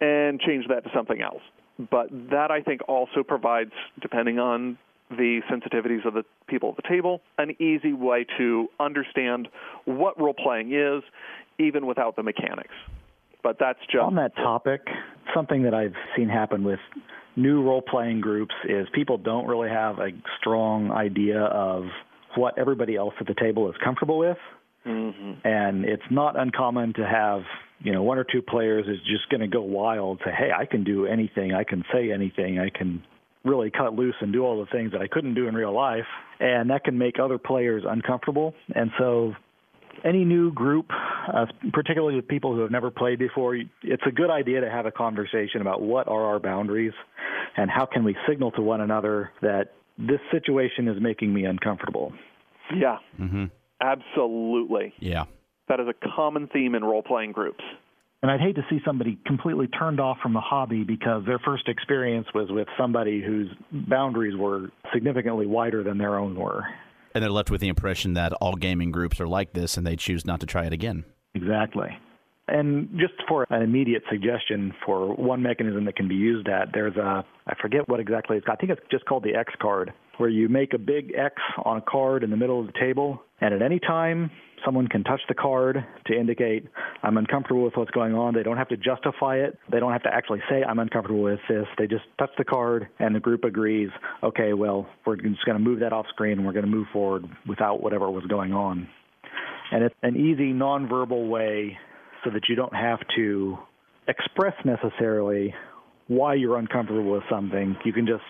and change that to something else. But that I think also provides, depending on the sensitivities of the people at the table, an easy way to understand what role playing is, even without the mechanics. But that's just on that topic. Something that I've seen happen with new role playing groups is people don't really have a strong idea of what everybody else at the table is comfortable with. Mm-hmm. And it's not uncommon to have you know, one or two players is just going to go wild, say, hey, I can do anything, I can say anything, I can really cut loose and do all the things that I couldn't do in real life. And that can make other players uncomfortable. And so, any new group, uh, particularly with people who have never played before, it's a good idea to have a conversation about what are our boundaries and how can we signal to one another that this situation is making me uncomfortable. Yeah. Mm-hmm. Absolutely. Yeah. That is a common theme in role playing groups. And I'd hate to see somebody completely turned off from the hobby because their first experience was with somebody whose boundaries were significantly wider than their own were. And they're left with the impression that all gaming groups are like this and they choose not to try it again. Exactly. And just for an immediate suggestion for one mechanism that can be used at, there's a, I forget what exactly it's called. I think it's just called the X card, where you make a big X on a card in the middle of the table, and at any time, someone can touch the card to indicate, I'm uncomfortable with what's going on. They don't have to justify it. They don't have to actually say, I'm uncomfortable with this. They just touch the card, and the group agrees, okay, well, we're just going to move that off screen, and we're going to move forward without whatever was going on. And it's an easy, nonverbal way so that you don't have to express necessarily why you're uncomfortable with something. You can just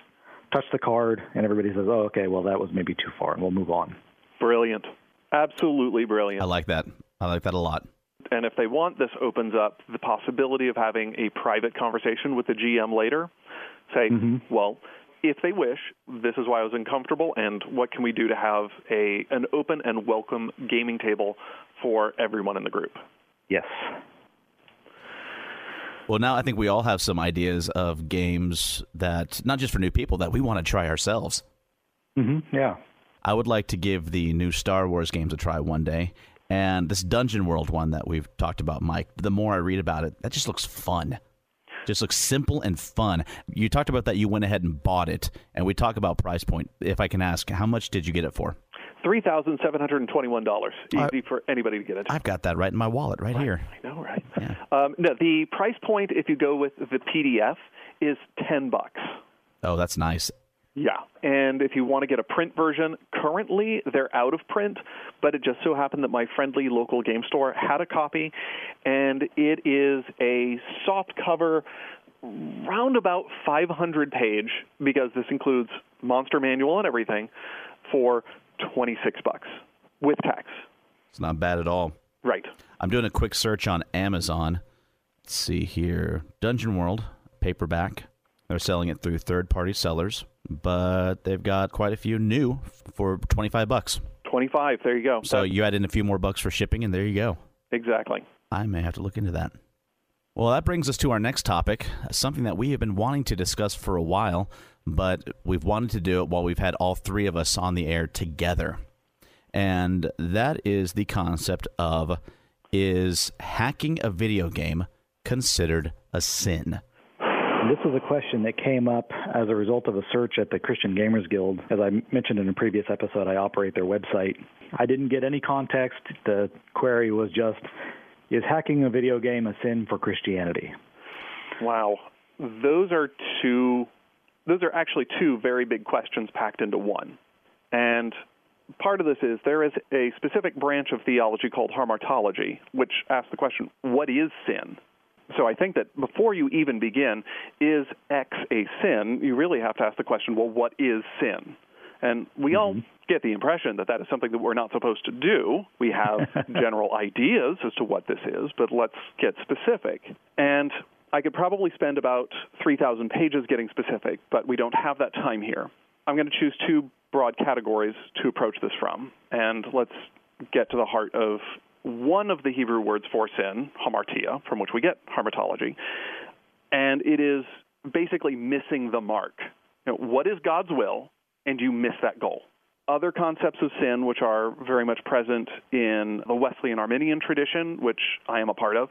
touch the card, and everybody says, "Oh, okay, well that was maybe too far, and we'll move on." Brilliant, absolutely brilliant. I like that. I like that a lot. And if they want, this opens up the possibility of having a private conversation with the GM later. Say, mm-hmm. well, if they wish, this is why I was uncomfortable, and what can we do to have a an open and welcome gaming table for everyone in the group? Yes. Well, now I think we all have some ideas of games that, not just for new people, that we want to try ourselves. Mm-hmm. Yeah. I would like to give the new Star Wars games a try one day. And this Dungeon World one that we've talked about, Mike, the more I read about it, that just looks fun. Just looks simple and fun. You talked about that you went ahead and bought it, and we talk about price point. If I can ask, how much did you get it for? Three thousand seven hundred and twenty-one dollars. Easy for anybody to get it. I've got that right in my wallet, right, right. here. I know, right? Yeah. Um, no, the price point if you go with the PDF is ten bucks. Oh, that's nice. Yeah, and if you want to get a print version, currently they're out of print, but it just so happened that my friendly local game store had a copy, and it is a soft cover, round about 500 page, because this includes monster manual and everything, for 26 bucks with tax. It's not bad at all. Right. I'm doing a quick search on Amazon. Let's see here. Dungeon World paperback. They're selling it through third-party sellers, but they've got quite a few new for 25 bucks. 25, there you go. So you add in a few more bucks for shipping and there you go. Exactly. I may have to look into that. Well, that brings us to our next topic, something that we have been wanting to discuss for a while, but we've wanted to do it while we've had all three of us on the air together. And that is the concept of is hacking a video game considered a sin? This was a question that came up as a result of a search at the Christian Gamers Guild. As I mentioned in a previous episode, I operate their website. I didn't get any context. The query was just Is hacking a video game a sin for Christianity? Wow. Those are two those are actually two very big questions packed into one. And part of this is there is a specific branch of theology called hamartology, which asks the question, what is sin? So I think that before you even begin, is X a sin? You really have to ask the question, well, what is sin? And we mm-hmm. all get the impression that that is something that we're not supposed to do. We have general ideas as to what this is, but let's get specific. And I could probably spend about 3,000 pages getting specific, but we don't have that time here. I'm going to choose two broad categories to approach this from, and let's get to the heart of one of the Hebrew words for sin, hamartia, from which we get hamartology, and it is basically missing the mark. You know, what is God's will, and you miss that goal? Other concepts of sin, which are very much present in the Wesleyan Arminian tradition, which I am a part of,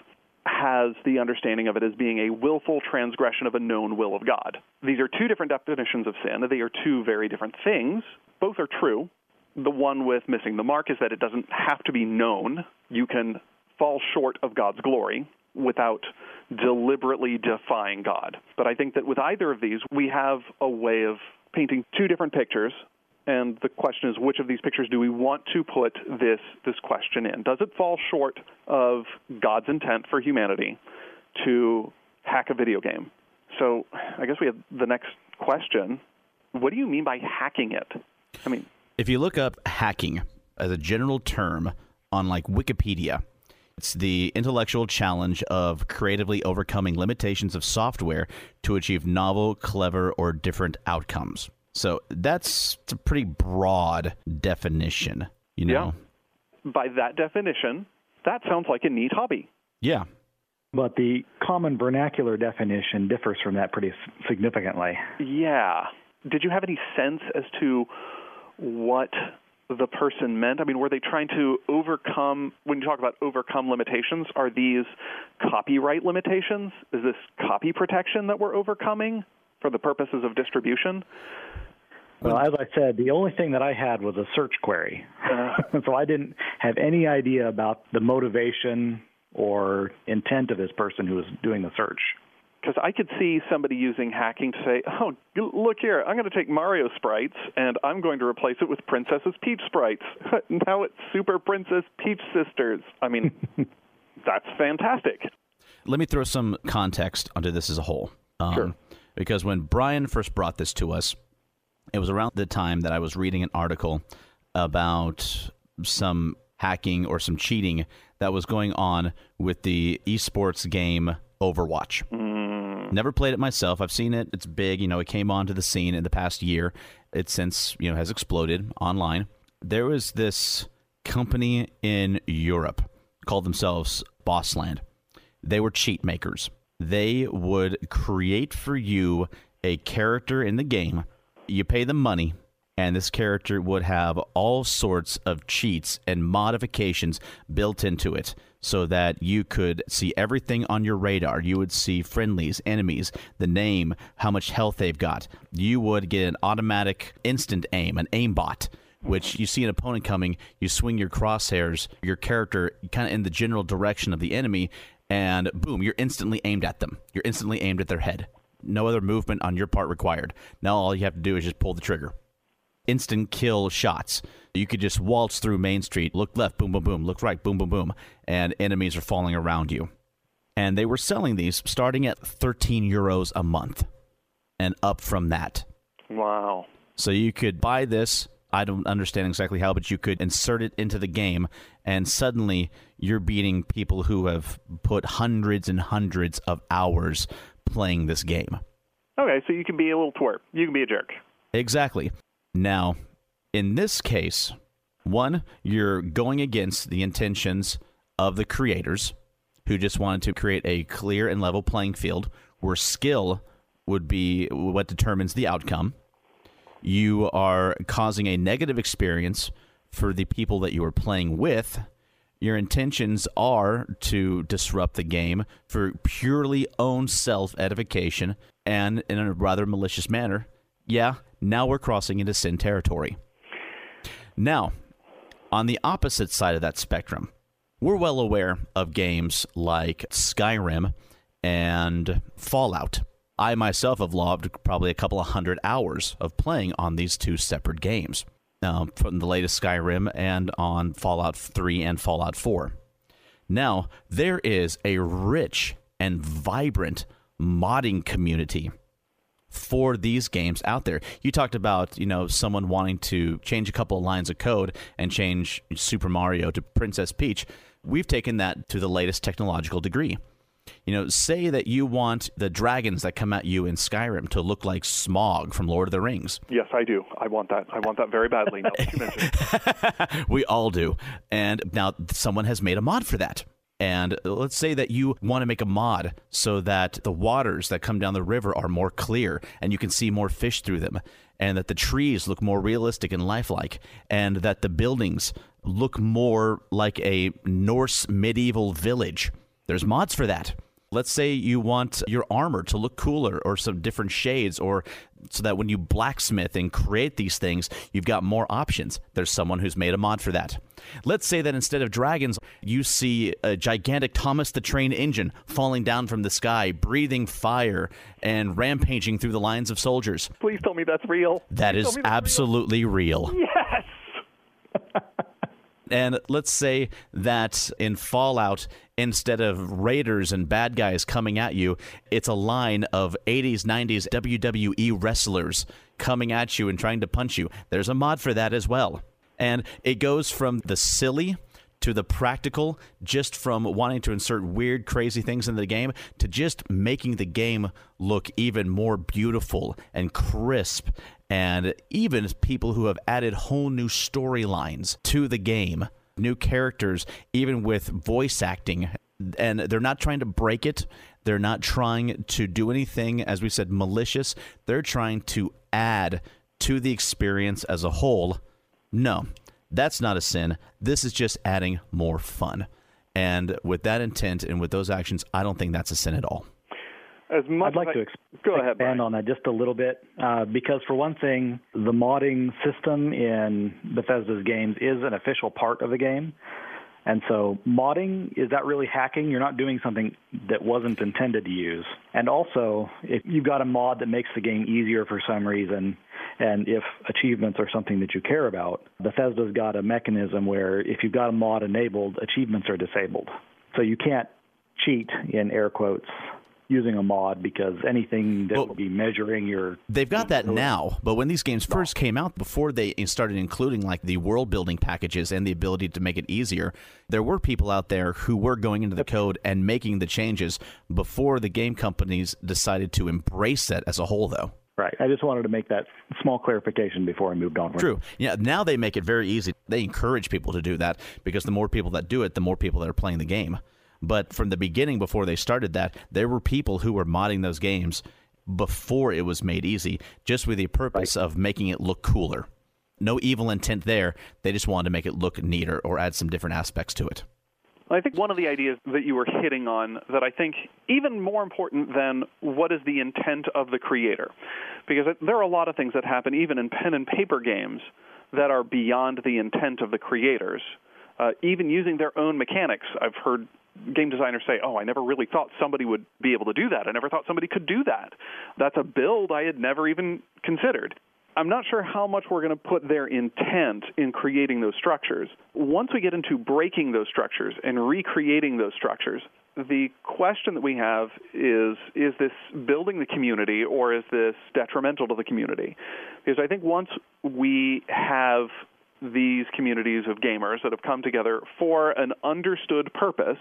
has the understanding of it as being a willful transgression of a known will of God. These are two different definitions of sin. They are two very different things. Both are true. The one with missing the mark is that it doesn't have to be known. You can fall short of God's glory without deliberately defying God. But I think that with either of these, we have a way of painting two different pictures and the question is which of these pictures do we want to put this this question in? Does it fall short of God's intent for humanity to hack a video game? So I guess we have the next question. What do you mean by hacking it? I mean, if you look up hacking as a general term on like Wikipedia, it's the intellectual challenge of creatively overcoming limitations of software to achieve novel, clever, or different outcomes. So that's a pretty broad definition, you know. Yeah. By that definition, that sounds like a neat hobby. Yeah. But the common vernacular definition differs from that pretty significantly. Yeah. Did you have any sense as to what the person meant? I mean, were they trying to overcome, when you talk about overcome limitations, are these copyright limitations? Is this copy protection that we're overcoming for the purposes of distribution? Well, as I said, the only thing that I had was a search query. Uh, so I didn't have any idea about the motivation or intent of this person who was doing the search because I could see somebody using hacking to say, "Oh, look here, I'm going to take Mario sprites and I'm going to replace it with Princess's Peach sprites. now it's Super Princess Peach Sisters." I mean, that's fantastic. Let me throw some context onto this as a whole. Um, sure. Because when Brian first brought this to us, it was around the time that I was reading an article about some hacking or some cheating that was going on with the esports game Overwatch. Mm. Never played it myself. I've seen it. It's big. You know, it came onto the scene in the past year. It since you know has exploded online. There was this company in Europe called themselves Bossland. They were cheat makers. They would create for you a character in the game. You pay them money and this character would have all sorts of cheats and modifications built into it so that you could see everything on your radar. You would see friendlies, enemies, the name, how much health they've got. You would get an automatic instant aim, an aimbot. Which you see an opponent coming, you swing your crosshairs, your character kind of in the general direction of the enemy, and boom, you're instantly aimed at them. You're instantly aimed at their head. No other movement on your part required. Now all you have to do is just pull the trigger instant kill shots. You could just waltz through Main Street, look left, boom, boom, boom, look right, boom, boom, boom, and enemies are falling around you. And they were selling these starting at 13 euros a month and up from that. Wow. So you could buy this. I don't understand exactly how, but you could insert it into the game, and suddenly you're beating people who have put hundreds and hundreds of hours playing this game. Okay, so you can be a little twerp. You can be a jerk. Exactly. Now, in this case, one, you're going against the intentions of the creators who just wanted to create a clear and level playing field where skill would be what determines the outcome. You are causing a negative experience for the people that you are playing with. Your intentions are to disrupt the game for purely own self edification and in a rather malicious manner. Yeah, now we're crossing into sin territory. Now, on the opposite side of that spectrum, we're well aware of games like Skyrim and Fallout. I myself have logged probably a couple of hundred hours of playing on these two separate games, um, from the latest Skyrim and on Fallout 3 and Fallout 4. Now, there is a rich and vibrant modding community for these games out there. You talked about, you know, someone wanting to change a couple of lines of code and change Super Mario to Princess Peach. We've taken that to the latest technological degree. You know, say that you want the dragons that come at you in Skyrim to look like Smaug from Lord of the Rings. Yes, I do. I want that. I want that very badly. Now that you mentioned. we all do. And now someone has made a mod for that. And let's say that you want to make a mod so that the waters that come down the river are more clear and you can see more fish through them, and that the trees look more realistic and lifelike, and that the buildings look more like a Norse medieval village. There's mods for that. Let's say you want your armor to look cooler or some different shades, or so that when you blacksmith and create these things, you've got more options. There's someone who's made a mod for that. Let's say that instead of dragons, you see a gigantic Thomas the Train engine falling down from the sky, breathing fire and rampaging through the lines of soldiers. Please tell me that's real. That Please is absolutely real. real. Yes. And let's say that in Fallout, instead of raiders and bad guys coming at you, it's a line of 80s, 90s WWE wrestlers coming at you and trying to punch you. There's a mod for that as well. And it goes from the silly to the practical, just from wanting to insert weird, crazy things into the game to just making the game look even more beautiful and crisp. And even people who have added whole new storylines to the game new characters, even with voice acting. And they're not trying to break it. They're not trying to do anything, as we said, malicious. They're trying to add to the experience as a whole. No, that's not a sin. This is just adding more fun. And with that intent and with those actions, I don't think that's a sin at all. As much I'd like to ex- go ahead, expand Brian. on that just a little bit uh, because, for one thing, the modding system in Bethesda's games is an official part of the game. And so, modding is that really hacking? You're not doing something that wasn't intended to use. And also, if you've got a mod that makes the game easier for some reason, and if achievements are something that you care about, Bethesda's got a mechanism where if you've got a mod enabled, achievements are disabled. So you can't cheat in air quotes using a mod because anything that Well- will be measuring your They've got that now, but when these games first came out, before they started including like the world building packages and the ability to make it easier, there were people out there who were going into the code and making the changes before the game companies decided to embrace that as a whole, though. right. I just wanted to make that small clarification before I moved on. True. Yeah. Now they make it very easy. They encourage people to do that because the more people that do it, the more people that are playing the game. But from the beginning, before they started that, there were people who were modding those games before it was made easy, just with the purpose of making it look cooler. No evil intent there. They just wanted to make it look neater or add some different aspects to it. I think one of the ideas that you were hitting on that I think even more important than what is the intent of the creator, because there are a lot of things that happen even in pen and paper games that are beyond the intent of the creators. Uh, even using their own mechanics, I've heard game designers say, "Oh, I never really thought somebody would be able to do that. I never thought somebody could do that. That's a build I had never even considered." I'm not sure how much we're going to put their intent in creating those structures. Once we get into breaking those structures and recreating those structures, the question that we have is is this building the community or is this detrimental to the community? Because I think once we have these communities of gamers that have come together for an understood purpose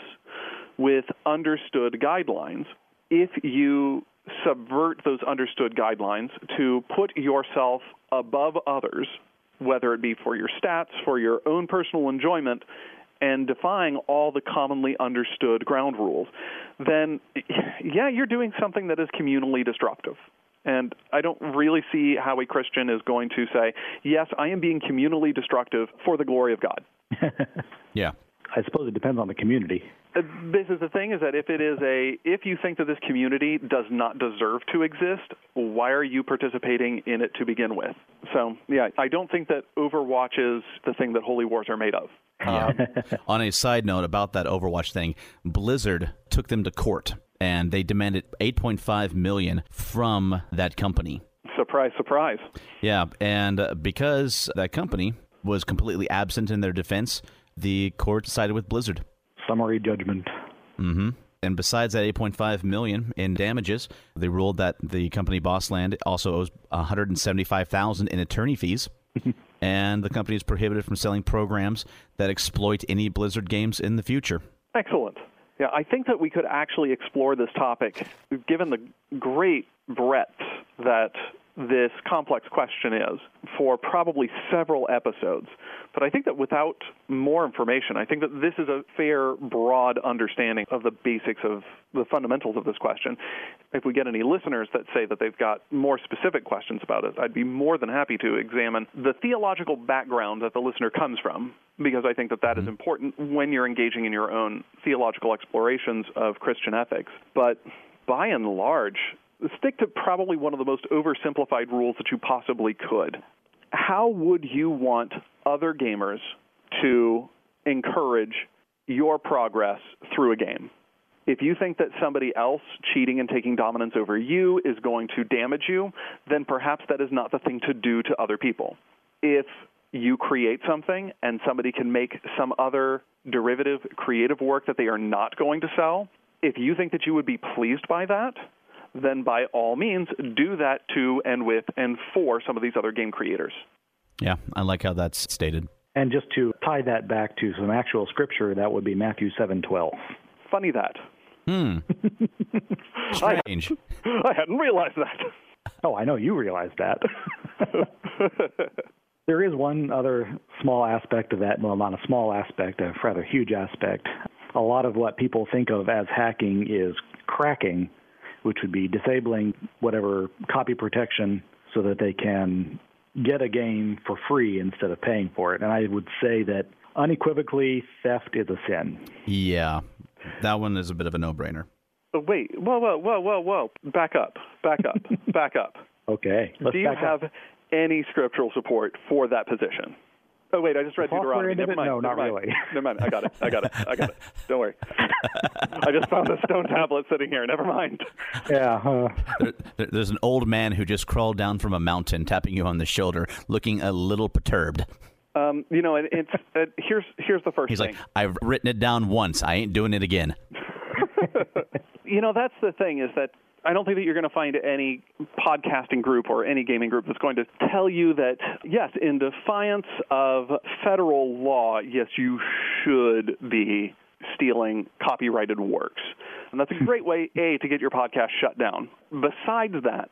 with understood guidelines, if you subvert those understood guidelines to put yourself above others, whether it be for your stats, for your own personal enjoyment, and defying all the commonly understood ground rules, then yeah, you're doing something that is communally disruptive. And I don't really see how a Christian is going to say, yes, I am being communally destructive for the glory of God. Yeah. I suppose it depends on the community. Uh, This is the thing is that if it is a if you think that this community does not deserve to exist, why are you participating in it to begin with? So yeah, I don't think that Overwatch is the thing that holy wars are made of. Yeah. On a side note about that Overwatch thing, Blizzard took them to court and they demanded 8.5 million from that company. Surprise, surprise. Yeah, and uh, because that company was completely absent in their defense, the court sided with Blizzard. Summary judgment. Mm-hmm. And besides that 8.5 million in damages, they ruled that the company Bossland also owes 175,000 in attorney fees, and the company is prohibited from selling programs that exploit any Blizzard games in the future. Excellent. Yeah, I think that we could actually explore this topic given the great breadth that this complex question is for probably several episodes. But I think that without more information, I think that this is a fair, broad understanding of the basics of the fundamentals of this question. If we get any listeners that say that they've got more specific questions about it, I'd be more than happy to examine the theological background that the listener comes from, because I think that that is mm-hmm. important when you're engaging in your own theological explorations of Christian ethics. But by and large, stick to probably one of the most oversimplified rules that you possibly could. How would you want other gamers to encourage your progress through a game? If you think that somebody else cheating and taking dominance over you is going to damage you, then perhaps that is not the thing to do to other people. If you create something and somebody can make some other derivative creative work that they are not going to sell, if you think that you would be pleased by that, then by all means do that to and with and for some of these other game creators. Yeah, I like how that's stated. And just to tie that back to some actual scripture, that would be Matthew seven twelve. Funny that. Hmm. Strange. I hadn't realized that. Oh, I know you realize that. There is one other small aspect of that, well, not a small aspect, a rather huge aspect. A lot of what people think of as hacking is cracking, which would be disabling whatever copy protection so that they can get a game for free instead of paying for it. And I would say that unequivocally, theft is a sin. Yeah, that one is a bit of a no-brainer. Wait, whoa, whoa, whoa, whoa, whoa! Back up, back up, back up. Okay. Let's Do you have up. any scriptural support for that position? Oh wait, I just read Deuteronomy. Never mind. No, not mind. really. Never mind. I got it. I got it. I got it. Don't worry. I just found a stone tablet sitting here. Never mind. Yeah. Uh... There, there's an old man who just crawled down from a mountain, tapping you on the shoulder, looking a little perturbed. Um, you know, it, it's uh, here's here's the first He's thing. like, I've written it down once. I ain't doing it again. you know, that's the thing is that I don't think that you're going to find any podcasting group or any gaming group that's going to tell you that, yes, in defiance of federal law, yes, you should be stealing copyrighted works. And that's a great way, A, to get your podcast shut down. Besides that,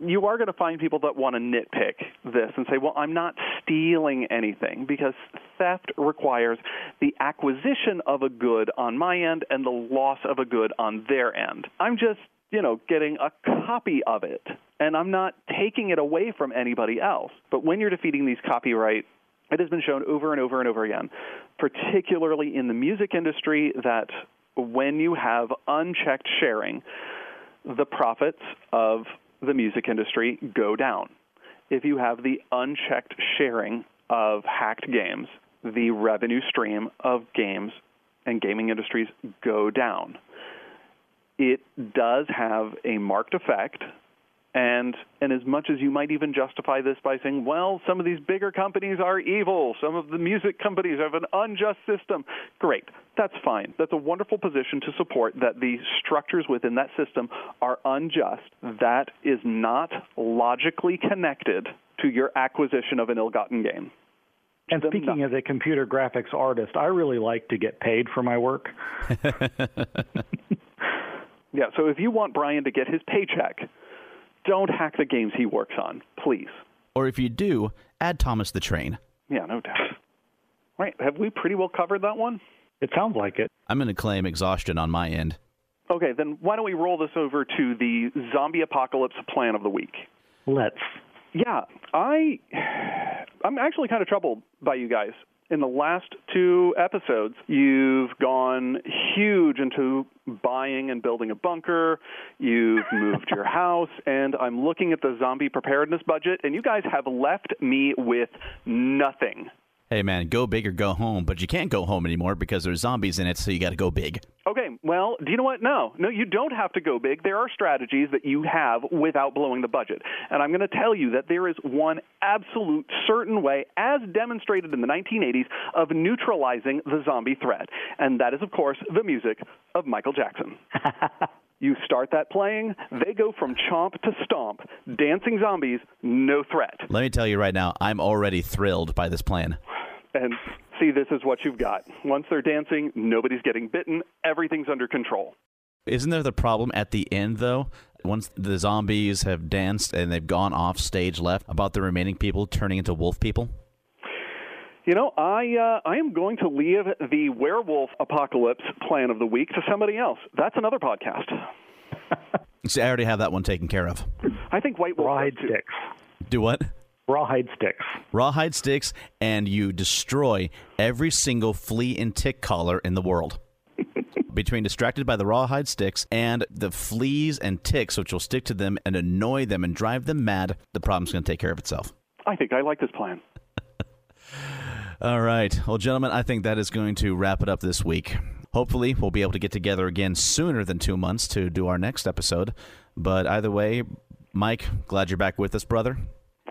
you are going to find people that want to nitpick this and say, well, I'm not stealing anything because theft requires the acquisition of a good on my end and the loss of a good on their end. I'm just, you know, getting a copy of it and I'm not taking it away from anybody else. But when you're defeating these copyright it has been shown over and over and over again, particularly in the music industry, that when you have unchecked sharing, the profits of the music industry go down. If you have the unchecked sharing of hacked games, the revenue stream of games and gaming industries go down. It does have a marked effect and and as much as you might even justify this by saying, well, some of these bigger companies are evil, some of the music companies have an unjust system, great. That's fine. That's a wonderful position to support that the structures within that system are unjust. That is not logically connected to your acquisition of an ill-gotten gain. And speaking as a computer graphics artist, I really like to get paid for my work. yeah, so if you want Brian to get his paycheck, don't hack the games he works on, please. Or if you do, add Thomas the Train. Yeah, no doubt. Right. Have we pretty well covered that one? It sounds like it. I'm going to claim exhaustion on my end. Okay, then why don't we roll this over to the zombie apocalypse plan of the week? Let's. Yeah, I I'm actually kind of troubled by you guys in the last two episodes, you've gone huge into buying and building a bunker. You've moved your house, and I'm looking at the zombie preparedness budget, and you guys have left me with nothing hey man, go big or go home, but you can't go home anymore because there's zombies in it, so you got to go big. Okay, well, do you know what? No, no, you don't have to go big. There are strategies that you have without blowing the budget. And I'm going to tell you that there is one absolute certain way, as demonstrated in the 1980s, of neutralizing the zombie threat. And that is, of course, the music of Michael Jackson. You start that playing, they go from chomp to stomp. Dancing zombies, no threat. Let me tell you right now, I'm already thrilled by this plan. And see, this is what you've got. Once they're dancing, nobody's getting bitten, everything's under control. Isn't there the problem at the end, though? Once the zombies have danced and they've gone off stage left, about the remaining people turning into wolf people? You know, I uh, I am going to leave the werewolf apocalypse plan of the week to somebody else. That's another podcast. See, I already have that one taken care of. I think White Wolf rawhide sticks. Do what? Rawhide sticks. Rawhide sticks, and you destroy every single flea and tick collar in the world. Between distracted by the rawhide sticks and the fleas and ticks, which will stick to them and annoy them and drive them mad, the problem's going to take care of itself. I think I like this plan. All right. Well, gentlemen, I think that is going to wrap it up this week. Hopefully, we'll be able to get together again sooner than two months to do our next episode. But either way, Mike, glad you're back with us, brother.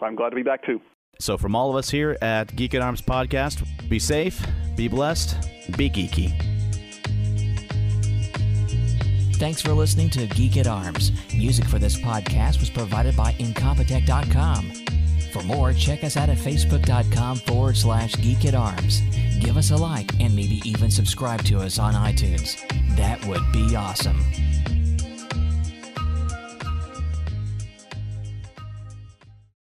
I'm glad to be back too. So, from all of us here at Geek at Arms Podcast, be safe, be blessed, be geeky. Thanks for listening to Geek at Arms. Music for this podcast was provided by Incompetech.com. For more, check us out at facebook.com forward slash geek at arms. Give us a like and maybe even subscribe to us on iTunes. That would be awesome.